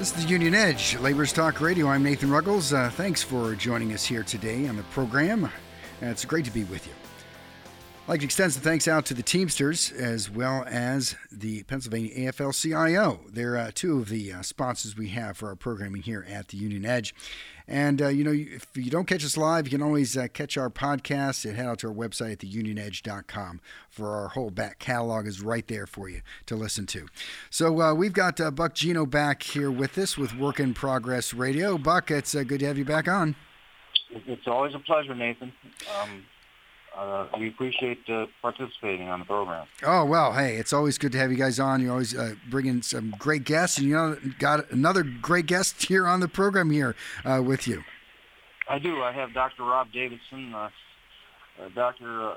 This is the Union Edge, Labor's Talk Radio. I'm Nathan Ruggles. Uh, thanks for joining us here today on the program. Uh, it's great to be with you. I'd like to extend some thanks out to the Teamsters as well as the Pennsylvania AFL CIO. They're uh, two of the uh, sponsors we have for our programming here at the Union Edge. And, uh, you know, if you don't catch us live, you can always uh, catch our podcast and head out to our website at theunionedge.com for our whole back catalog is right there for you to listen to. So uh, we've got uh, Buck Geno back here with us with Work in Progress Radio. Buck, it's uh, good to have you back on. It's always a pleasure, Nathan. Um, uh, we appreciate uh, participating on the program. Oh well, hey, it's always good to have you guys on. You're always uh, bringing some great guests, and you know, got another great guest here on the program here uh, with you. I do. I have Dr. Rob Davidson. Uh, uh, Doctor,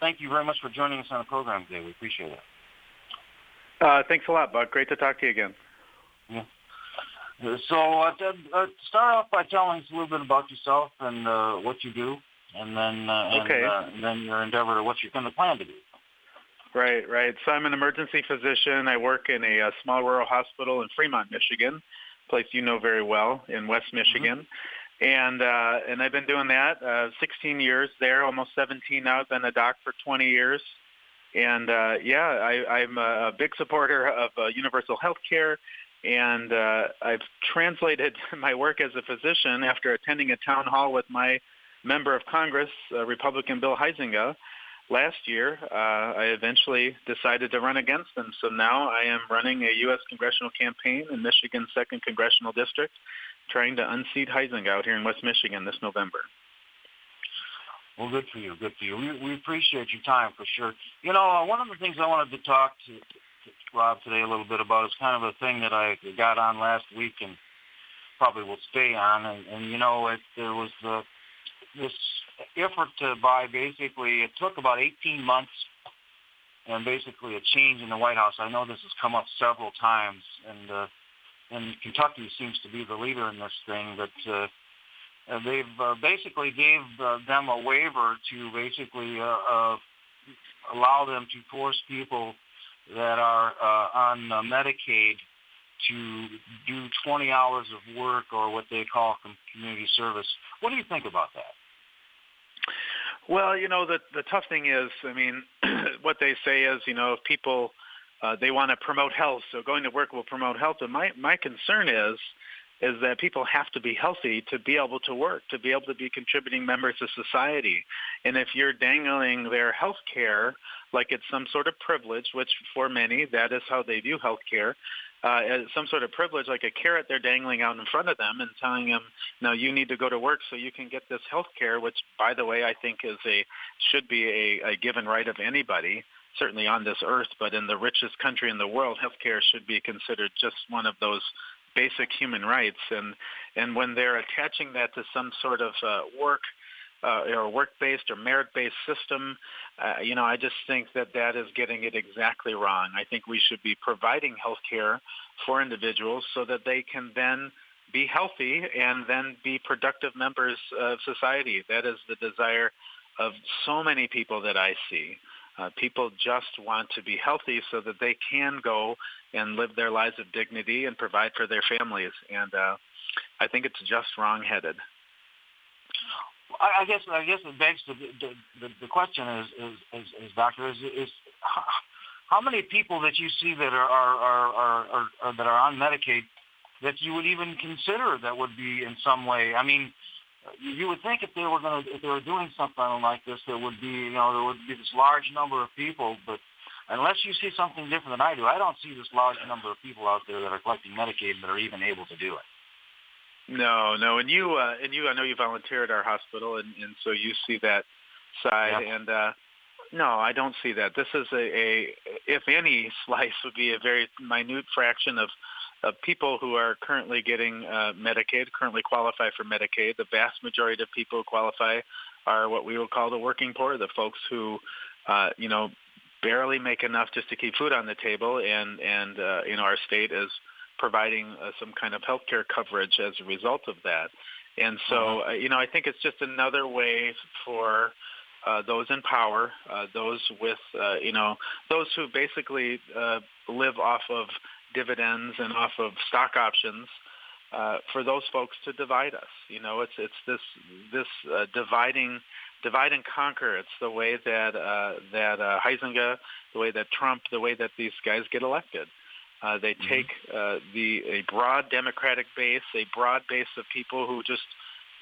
thank you very much for joining us on the program today. We appreciate it. thanks a lot, Buck. Great to talk to you again. Yeah. So, to, start off by telling us a little bit about yourself and what you do and then uh, okay. and, uh, and then your endeavor to what you're going to plan to do. Right, right. So I'm an emergency physician. I work in a, a small rural hospital in Fremont, Michigan, place you know very well in West mm-hmm. Michigan. Mm-hmm. And uh, and I've been doing that uh, 16 years there, almost 17 now. I've been a doc for 20 years. And uh, yeah, I, I'm a big supporter of uh, universal health care. And uh, I've translated my work as a physician after attending a town hall with my member of Congress, uh, Republican Bill Huizenga, last year, uh, I eventually decided to run against him. So now I am running a U.S. congressional campaign in Michigan's 2nd Congressional District, trying to unseat Huizenga out here in West Michigan this November. Well, good for you. Good for you. We, we appreciate your time for sure. You know, uh, one of the things I wanted to talk to, to Rob today a little bit about is kind of a thing that I got on last week and probably will stay on. And, and you know, it, there was the this effort to buy basically, it took about 18 months and basically a change in the White House. I know this has come up several times, and uh, and Kentucky seems to be the leader in this thing. But uh, they've uh, basically gave uh, them a waiver to basically uh, uh, allow them to force people that are uh, on uh, Medicaid to do 20 hours of work or what they call community service. What do you think about that? Well, you know, the the tough thing is, I mean, what they say is, you know, if people uh, they want to promote health, so going to work will promote health. And my my concern is is that people have to be healthy to be able to work, to be able to be contributing members of society. And if you're dangling their health care like it's some sort of privilege, which for many that is how they view health care, uh, as some sort of privilege, like a carrot they're dangling out in front of them and telling them, "No, you need to go to work so you can get this health care," which, by the way, I think is a should be a, a given right of anybody, certainly on this earth, but in the richest country in the world, health care should be considered just one of those basic human rights. And and when they're attaching that to some sort of uh, work uh, or work-based or merit-based system, uh, you know, I just think that that is getting it exactly wrong. I think we should be providing health care for individuals so that they can then be healthy and then be productive members of society. That is the desire of so many people that I see. Uh, people just want to be healthy so that they can go and live their lives of dignity and provide for their families. And uh, I think it's just wrong-headed. I, guess I guess it begs the the, the question is is, is, is doctor is is how many people that you see that are are, are, are, are that are on Medicaid that you would even consider that would be in some way. I mean, you would think if they were going to if they were doing something like this, there would be you know there would be this large number of people, but unless you see something different than I do, I don't see this large number of people out there that are collecting Medicaid that are even able to do it. No, no, and you uh, and you, I know you volunteer at our hospital, and, and so you see that side. Yeah. And uh, no, I don't see that. This is a, a, if any slice would be a very minute fraction of of people who are currently getting uh, Medicaid, currently qualify for Medicaid. The vast majority of people who qualify are what we would call the working poor, the folks who, uh, you know, barely make enough just to keep food on the table, and and uh, you know our state is providing uh, some kind of healthcare coverage as a result of that. And so, mm-hmm. uh, you know, I think it's just another way for uh, those in power, uh, those with, uh, you know, those who basically uh, live off of dividends and off of stock options uh, for those folks to divide us. You know, it's it's this this uh, dividing divide and conquer. It's the way that uh, that uh, Huizenga, the way that Trump, the way that these guys get elected. Uh, they mm-hmm. take uh, the a broad Democratic base, a broad base of people who just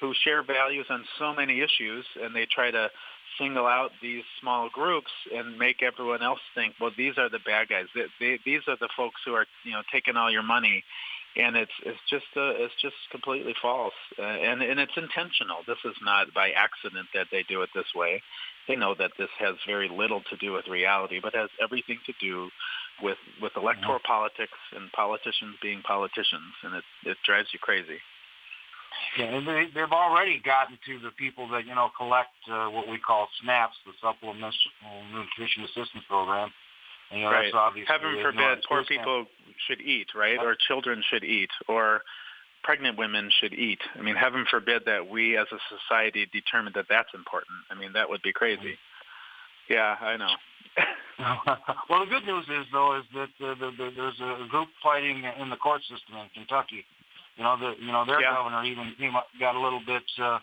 who share values on so many issues, and they try to single out these small groups and make everyone else think, well, these are the bad guys. They, they, these are the folks who are, you know, taking all your money, and it's it's just uh, it's just completely false, uh, and and it's intentional. This is not by accident that they do it this way. They know that this has very little to do with reality, but has everything to do with with electoral mm-hmm. politics and politicians being politicians, and it it drives you crazy. Yeah, and they, they've already gotten to the people that you know collect uh, what we call SNAPs, the Supplemental Nutrition Assistance Program. You know, right. Heaven forbid poor people should eat, right? Or children should eat, or pregnant women should eat. I mean, heaven forbid that we as a society determine that that's important. I mean, that would be crazy. Yeah, I know. well, the good news is though is that uh, the, the, there's a group fighting in the court system in Kentucky you know, the, you know their yeah. governor even he got a little bit uh,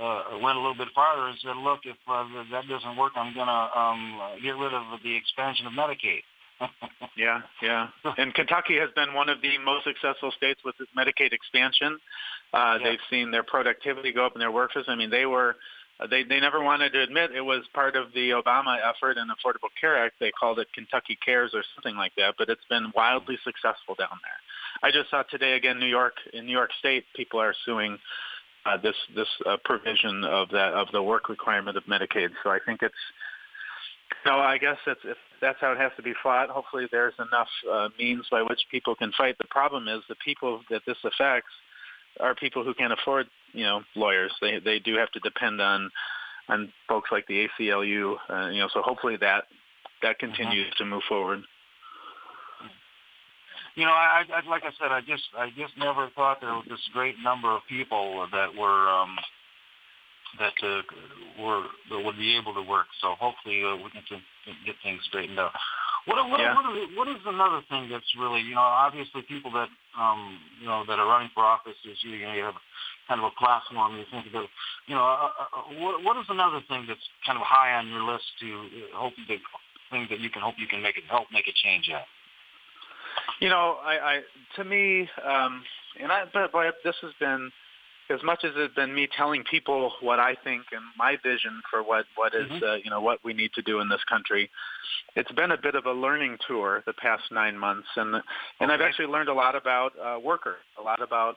uh, went a little bit farther and said, look, if uh, that doesn't work, I'm going to um, get rid of the expansion of Medicaid. yeah, yeah. And Kentucky has been one of the most successful states with Medicaid expansion. Uh, yeah. They've seen their productivity go up in their workforce. I mean, they were uh, they they never wanted to admit it was part of the Obama effort and Affordable Care Act. They called it Kentucky Cares or something like that. But it's been wildly successful down there. I just saw today again, New York in New York State, people are suing uh, this this uh, provision of that of the work requirement of Medicaid. So I think it's no, I guess that's if that's how it has to be fought. Hopefully, there's enough uh, means by which people can fight. The problem is the people that this affects are people who can't afford, you know, lawyers. They they do have to depend on on folks like the ACLU. Uh, you know, so hopefully that that continues mm-hmm. to move forward you know, I, I like I said, I just I just never thought there was this great number of people that were um, that uh, were that would be able to work. So hopefully uh, we can get things straightened out. What what, yeah. what, is, what is another thing that's really you know obviously people that um, you know that are running for office is you, you know you have kind of a platform. You think about you know uh, uh, what what is another thing that's kind of high on your list to uh, hope the thing that you can hope you can make it help make a change at. You know, I, I to me, um, and I, but, but this has been as much as it's been me telling people what I think and my vision for what what is, mm-hmm. uh, you know what we need to do in this country. It's been a bit of a learning tour the past nine months, and and okay. I've actually learned a lot about uh, workers, a lot about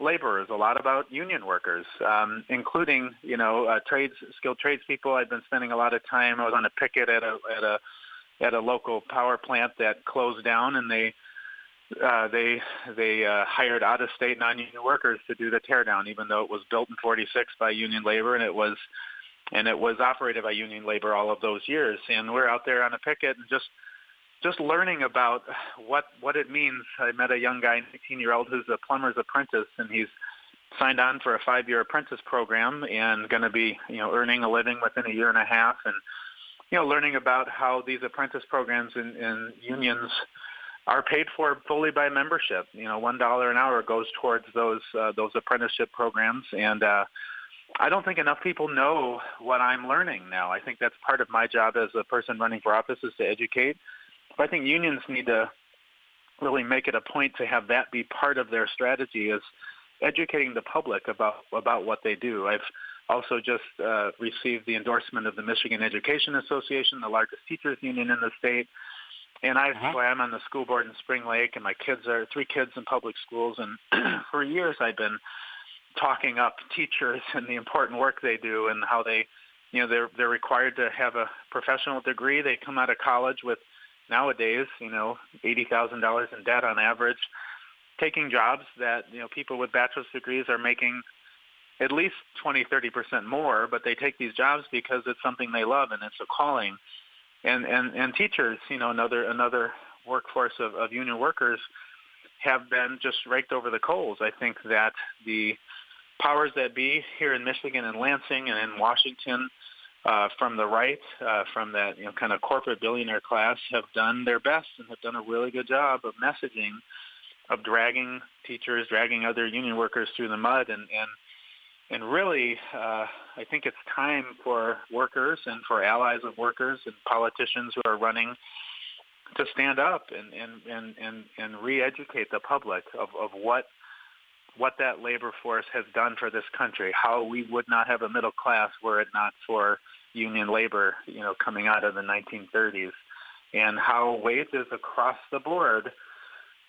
laborers, a lot about union workers, um, including you know uh, trades, skilled tradespeople. I've been spending a lot of time. I was on a picket at a at a at a local power plant that closed down, and they uh, they they uh, hired out-of-state non-union workers to do the teardown, even though it was built in '46 by union labor and it was and it was operated by union labor all of those years. And we're out there on a picket and just just learning about what what it means. I met a young guy, 18 year old, who's a plumber's apprentice, and he's signed on for a five-year apprentice program and going to be you know earning a living within a year and a half and you know learning about how these apprentice programs in, in unions are paid for fully by membership. You know, one dollar an hour goes towards those uh, those apprenticeship programs, and uh, I don't think enough people know what I'm learning now. I think that's part of my job as a person running for office is to educate. But I think unions need to really make it a point to have that be part of their strategy is educating the public about about what they do. I've also just uh, received the endorsement of the Michigan Education Association, the largest teachers union in the state and I uh-huh. I'm on the school board in Spring Lake, and my kids are three kids in public schools, and for years I've been talking up teachers and the important work they do, and how they, you know, they're they're required to have a professional degree. They come out of college with nowadays, you know, eighty thousand dollars in debt on average, taking jobs that you know people with bachelor's degrees are making at least 20, 30 percent more, but they take these jobs because it's something they love and it's a calling and and and teachers, you know, another another workforce of, of union workers have been just raked over the coals. I think that the powers that be here in Michigan and Lansing and in Washington uh, from the right, uh, from that you know kind of corporate billionaire class, have done their best and have done a really good job of messaging, of dragging teachers, dragging other union workers through the mud, and and and really, uh, I think it's time for workers and for allies of workers and politicians who are running to stand up and and and and, and re-educate the public of, of what what that labor force has done for this country, how we would not have a middle class were it not for union labor, you know, coming out of the 1930s, and how wages across the board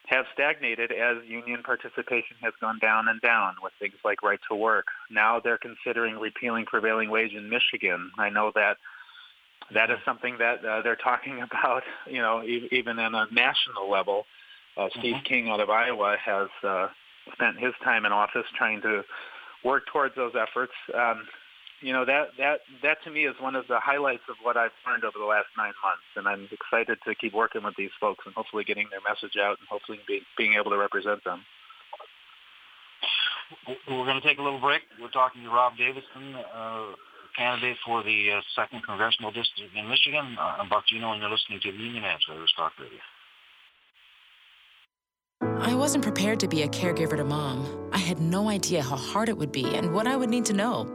have stagnated as union participation has gone down and down with things like right to work. Now they're considering repealing prevailing wage in Michigan. I know that that is something that uh, they're talking about, you know, e- even on a national level. Uh, Steve mm-hmm. King out of Iowa has uh, spent his time in office trying to work towards those efforts. Um, you know that that that to me is one of the highlights of what I've learned over the last nine months, and I'm excited to keep working with these folks and hopefully getting their message out and hopefully be, being able to represent them. We're going to take a little break. We're talking to Rob Davidson, uh, candidate for the uh, second congressional district in Michigan. Uh, I'm Buck Geno, and you're listening to the Union Edge, Labor's Talk Radio. I wasn't prepared to be a caregiver to mom. I had no idea how hard it would be and what I would need to know.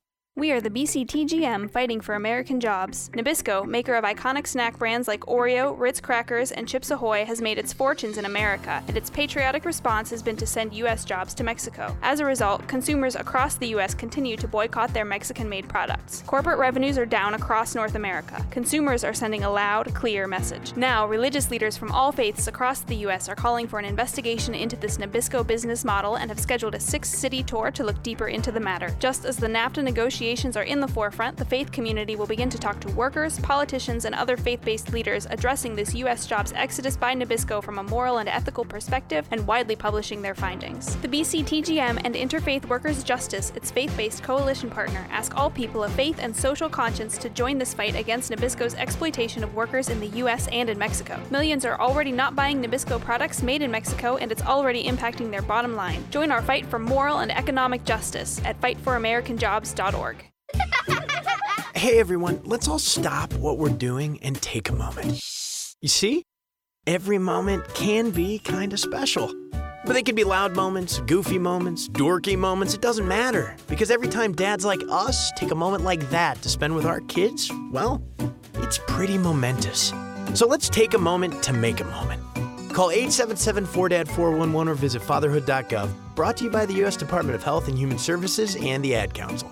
We are the BCTGM fighting for American jobs. Nabisco, maker of iconic snack brands like Oreo, Ritz Crackers, and Chips Ahoy, has made its fortunes in America, and its patriotic response has been to send U.S. jobs to Mexico. As a result, consumers across the U.S. continue to boycott their Mexican made products. Corporate revenues are down across North America. Consumers are sending a loud, clear message. Now, religious leaders from all faiths across the U.S. are calling for an investigation into this Nabisco business model and have scheduled a six city tour to look deeper into the matter. Just as the NAFTA negotiations are in the forefront, the faith community will begin to talk to workers, politicians, and other faith based leaders addressing this U.S. jobs exodus by Nabisco from a moral and ethical perspective and widely publishing their findings. The BCTGM and Interfaith Workers Justice, its faith based coalition partner, ask all people of faith and social conscience to join this fight against Nabisco's exploitation of workers in the U.S. and in Mexico. Millions are already not buying Nabisco products made in Mexico, and it's already impacting their bottom line. Join our fight for moral and economic justice at fightforamericanjobs.org. hey everyone, let's all stop what we're doing and take a moment. You see? Every moment can be kind of special. But they can be loud moments, goofy moments, dorky moments, it doesn't matter. Because every time dads like us take a moment like that to spend with our kids, well, it's pretty momentous. So let's take a moment to make a moment. Call 877 4DAD 411 or visit fatherhood.gov. Brought to you by the U.S. Department of Health and Human Services and the Ad Council.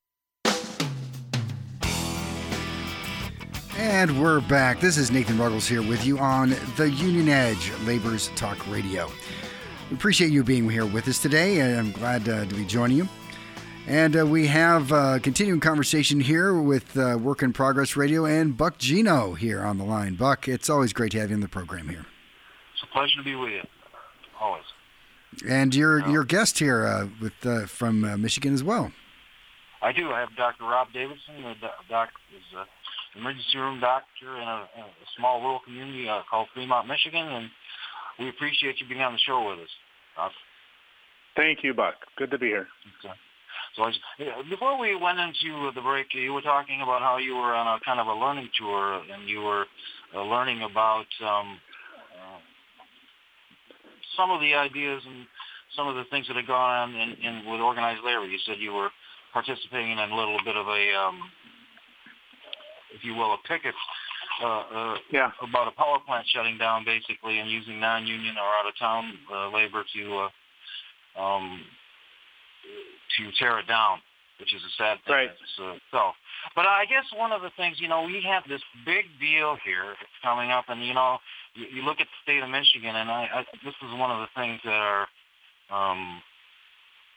And we're back. This is Nathan Ruggles here with you on the Union Edge Labor's Talk Radio. We appreciate you being here with us today, and I'm glad uh, to be joining you. And uh, we have a uh, continuing conversation here with uh, Work in Progress Radio and Buck Geno here on the line. Buck, it's always great to have you in the program here. It's a pleasure to be with you, always. And your your guest here uh, with uh, from Michigan as well. I do. I have Dr. Rob Davidson. The doc is emergency room doctor in a, in a small rural community uh, called Fremont, Michigan, and we appreciate you being on the show with us. Thank you, Buck. Good to be here. Okay. So I, before we went into the break, you were talking about how you were on a kind of a learning tour and you were uh, learning about um, uh, some of the ideas and some of the things that had gone on in, in with organized labor. You said you were participating in a little bit of a, um, if you will, a picket uh, uh, yeah. about a power plant shutting down, basically, and using non-union or out-of-town uh, labor to uh, um, to tear it down, which is a sad thing. Right. So, but I guess one of the things, you know, we have this big deal here coming up, and you know, you, you look at the state of Michigan, and I, I this is one of the things that are um,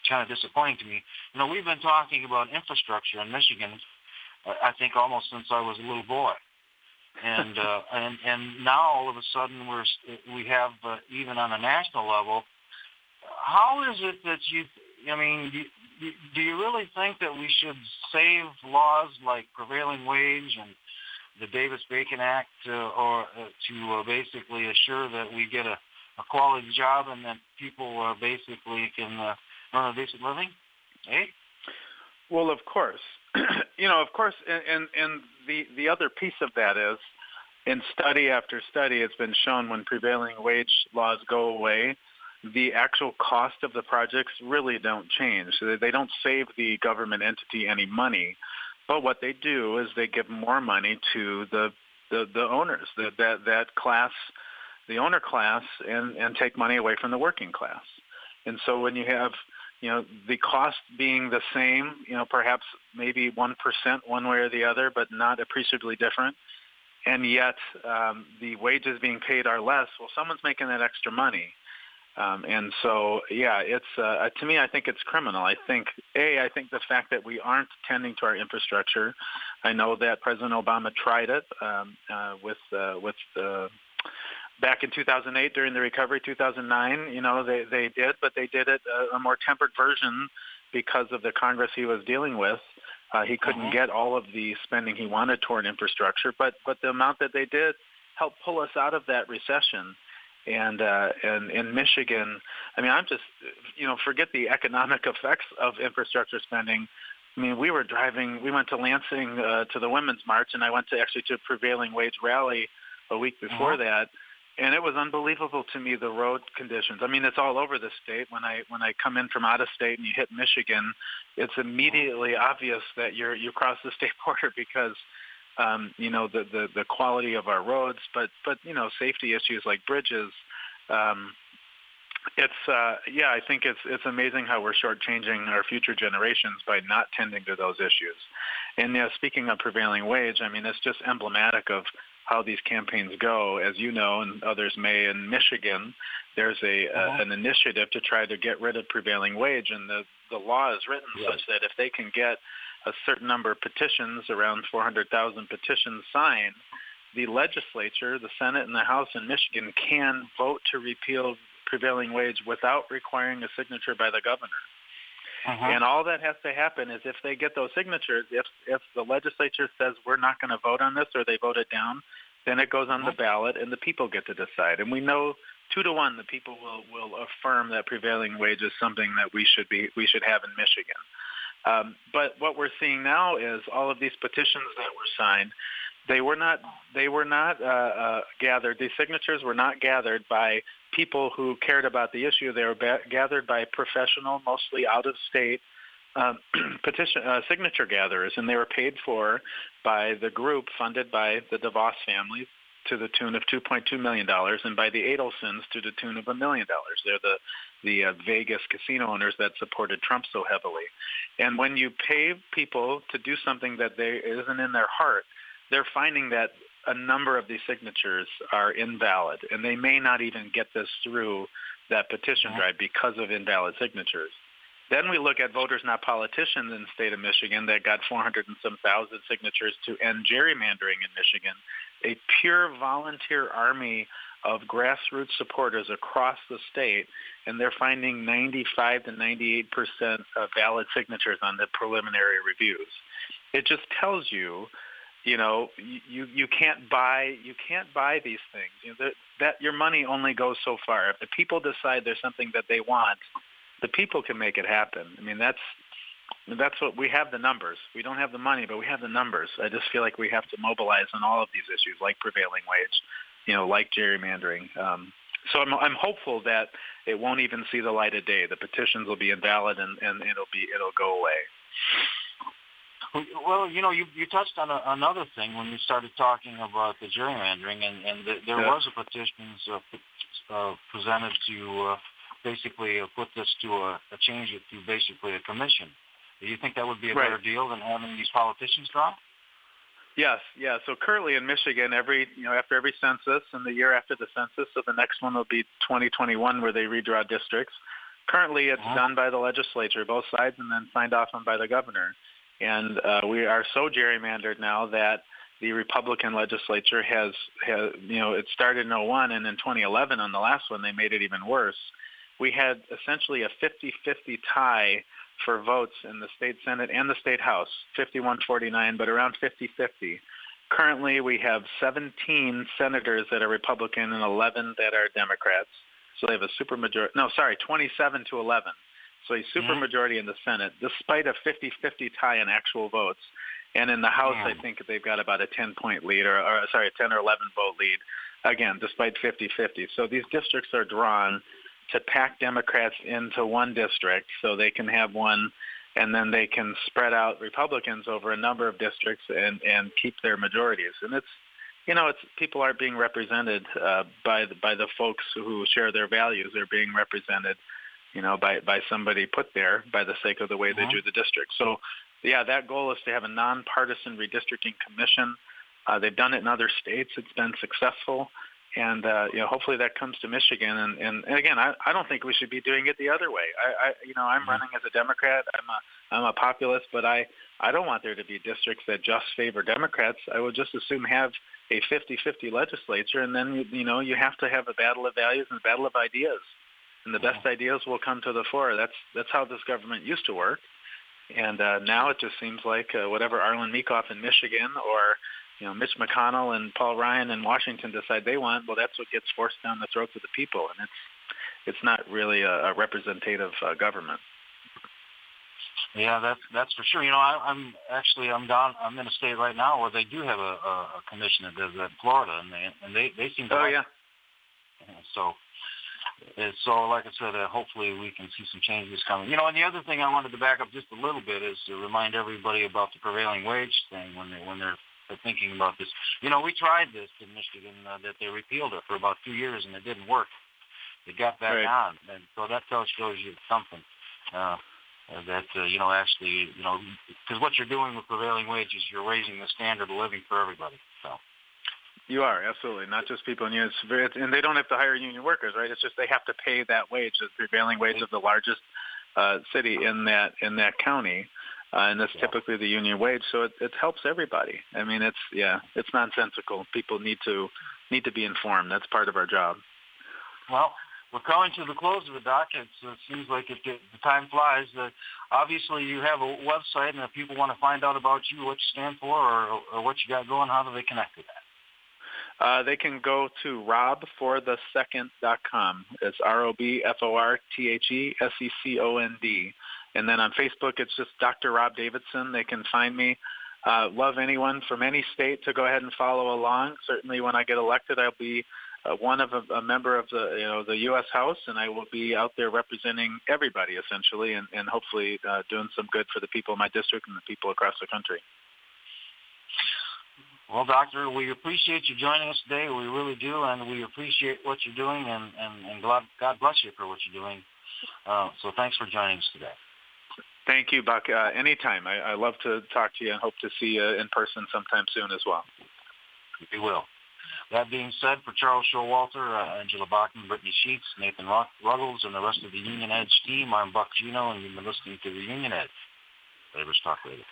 kind of disappointing to me. You know, we've been talking about infrastructure in Michigan, I think almost since I was a little boy. and uh, and and now all of a sudden we're we have uh, even on a national level. How is it that you? I mean, do, do you really think that we should save laws like prevailing wage and the Davis-Bacon Act, uh, or uh, to uh, basically assure that we get a, a quality job and that people uh, basically can uh, earn a decent living? Hey. Well, of course. you know, of course, and, and the the other piece of that is, in study after study, it's been shown when prevailing wage laws go away, the actual cost of the projects really don't change. So they don't save the government entity any money, but what they do is they give more money to the the, the owners, the, that that class, the owner class, and and take money away from the working class. And so when you have you know the cost being the same, you know perhaps maybe one percent one way or the other, but not appreciably different, and yet um, the wages being paid are less. Well, someone's making that extra money um, and so, yeah, it's uh, to me, I think it's criminal. I think a, I think the fact that we aren't tending to our infrastructure. I know that President Obama tried it um, uh, with uh, with uh, back in 2008 during the recovery 2009. You know, they they did, but they did it a, a more tempered version because of the Congress he was dealing with. Uh, he couldn't uh-huh. get all of the spending he wanted toward infrastructure, but but the amount that they did helped pull us out of that recession and uh, and in Michigan, I mean, I'm just you know forget the economic effects of infrastructure spending. I mean, we were driving. We went to Lansing uh, to the Women's March, and I went to actually to a prevailing wage rally a week before uh-huh. that, and it was unbelievable to me the road conditions. I mean, it's all over the state. When I when I come in from out of state and you hit Michigan, it's immediately obvious that you're you cross the state border because um, you know, the, the, the quality of our roads, but, but, you know, safety issues like bridges. Um, it's, uh, yeah, I think it's, it's amazing how we're shortchanging our future generations by not tending to those issues. And yeah, speaking of prevailing wage, I mean, it's just emblematic of how these campaigns go. As you know, and others may in Michigan, there's a, uh-huh. an initiative to try to get rid of prevailing wage, and the the law is written yes. such that if they can get a certain number of petitions, around 400,000 petitions signed, the legislature, the Senate and the House in Michigan can vote to repeal prevailing wage without requiring a signature by the governor. Uh-huh. And all that has to happen is if they get those signatures, if if the legislature says we're not going to vote on this or they vote it down, then it goes on uh-huh. the ballot and the people get to decide. And we know two to one the people will will affirm that prevailing wage is something that we should be we should have in Michigan. Um, but what we're seeing now is all of these petitions that were signed. They were not. They were not uh, uh, gathered. These signatures were not gathered by people who cared about the issue. They were ba- gathered by professional, mostly out of state um, petition uh, signature gatherers, and they were paid for by the group funded by the DeVos family to the tune of 2.2 million dollars, and by the Adelsons to the tune of a million dollars. They're the the uh, Vegas casino owners that supported Trump so heavily. And when you pay people to do something that they isn't in their heart, they're finding that a number of these signatures are invalid, and they may not even get this through that petition drive because of invalid signatures. Then we look at voters, not politicians, in the state of Michigan that got 400 and some thousand signatures to end gerrymandering in Michigan, a pure volunteer army of grassroots supporters across the state, and they're finding 95 to 98 percent of valid signatures on the preliminary reviews. It just tells you you know, you you can't buy you can't buy these things. You know, that, your money only goes so far. If the people decide there's something that they want, the people can make it happen. I mean, that's that's what we have the numbers. We don't have the money, but we have the numbers. I just feel like we have to mobilize on all of these issues, like prevailing wage, you know, like gerrymandering. Um, so I'm, I'm hopeful that it won't even see the light of day. The petitions will be invalid, and, and it'll be it'll go away. Well, you know, you you touched on a, another thing when you started talking about the gerrymandering, and and the, there yeah. was a petition uh, uh, presented to uh, basically uh, put this to a, a change it to basically a commission. Do you think that would be a right. better deal than having these politicians draw? Yes, yeah. So currently in Michigan, every you know after every census and the year after the census, so the next one will be 2021 where they redraw districts. Currently, it's uh-huh. done by the legislature, both sides, and then signed off on by the governor. And uh, we are so gerrymandered now that the Republican legislature has, has, you know, it started in 01 and in 2011 on the last one they made it even worse. We had essentially a 50-50 tie for votes in the state Senate and the state House, 51-49, but around 50-50. Currently, we have 17 senators that are Republican and 11 that are Democrats. So they have a supermajority. No, sorry, 27 to 11. So a supermajority in the Senate, despite a 50-50 tie in actual votes. And in the House, mm-hmm. I think they've got about a 10-point lead, or, or sorry, a 10 or 11 vote lead. Again, despite 50-50. So these districts are drawn to pack Democrats into one district so they can have one and then they can spread out Republicans over a number of districts and and keep their majorities. And it's you know, it's people aren't being represented uh, by the, by the folks who share their values. They're being represented, you know, by by somebody put there by the sake of the way mm-hmm. they drew the district. So, yeah, that goal is to have a nonpartisan redistricting commission. Uh, they've done it in other states. It's been successful and uh, you know hopefully that comes to Michigan. And, and, and again, I, I don't think we should be doing it the other way. I, I you know I'm mm-hmm. running as a Democrat. I'm a I'm a populist, but I I don't want there to be districts that just favor Democrats. I would just assume have a 50-50 legislature, and then you, you know you have to have a battle of values and a battle of ideas, and the best mm-hmm. ideas will come to the fore. That's that's how this government used to work. And uh, now it just seems like uh, whatever Arlan Meekhof in Michigan or you know, Mitch McConnell and Paul Ryan in Washington decide they want, well, that's what gets forced down the throats of the people, and it's it's not really a, a representative uh, government. Yeah, that's that's for sure. You know, I, I'm actually I'm down. I'm in a state right now where they do have a, a, a commission that does that in Florida, and they and they they seem to. Oh like yeah. It. So, so like I said, uh, hopefully we can see some changes coming. You know, and the other thing I wanted to back up just a little bit is to remind everybody about the prevailing wage thing when they when they're thinking about this. You know, we tried this in Michigan uh, that they repealed it for about two years and it didn't work. It got back right. on, and so that tells shows you something. Uh, that uh, you know actually you know because what you're doing with prevailing wages, you're raising the standard of living for everybody. So. You are absolutely not just people in unions, and they don't have to hire union workers, right? It's just they have to pay that wage, the prevailing wage of the largest uh, city in that in that county uh, and that's yeah. typically the union wage. So it, it helps everybody. I mean, it's yeah, it's nonsensical. People need to need to be informed. That's part of our job. Well, we're coming to the close of the doc. It seems like it, the time flies. Uh, obviously, you have a website, and if people want to find out about you, what you stand for, or, or what you got going, how do they connect with that? Uh, they can go to robforthesecond.com. It's R-O-B-F-O-R-T-H-E-S-E-C-O-N-D. And then on Facebook, it's just Dr. Rob Davidson. They can find me. Uh, love anyone from any state to go ahead and follow along. Certainly, when I get elected, I'll be uh, one of a, a member of the you know the U.S. House, and I will be out there representing everybody essentially, and, and hopefully uh, doing some good for the people in my district and the people across the country. Well, Doctor, we appreciate you joining us today. We really do, and we appreciate what you're doing, and, and, and God, God bless you for what you're doing. Uh, so thanks for joining us today. Thank you, Buck. Uh, anytime. I, I love to talk to you and hope to see you in person sometime soon as well. We will. That being said, for Charles Showalter, uh, Angela Bachman, Brittany Sheets, Nathan Ruggles, and the rest of the Union Edge team, I'm Buck Geno, and you've been listening to the Union Edge. Labor's Talk Radio.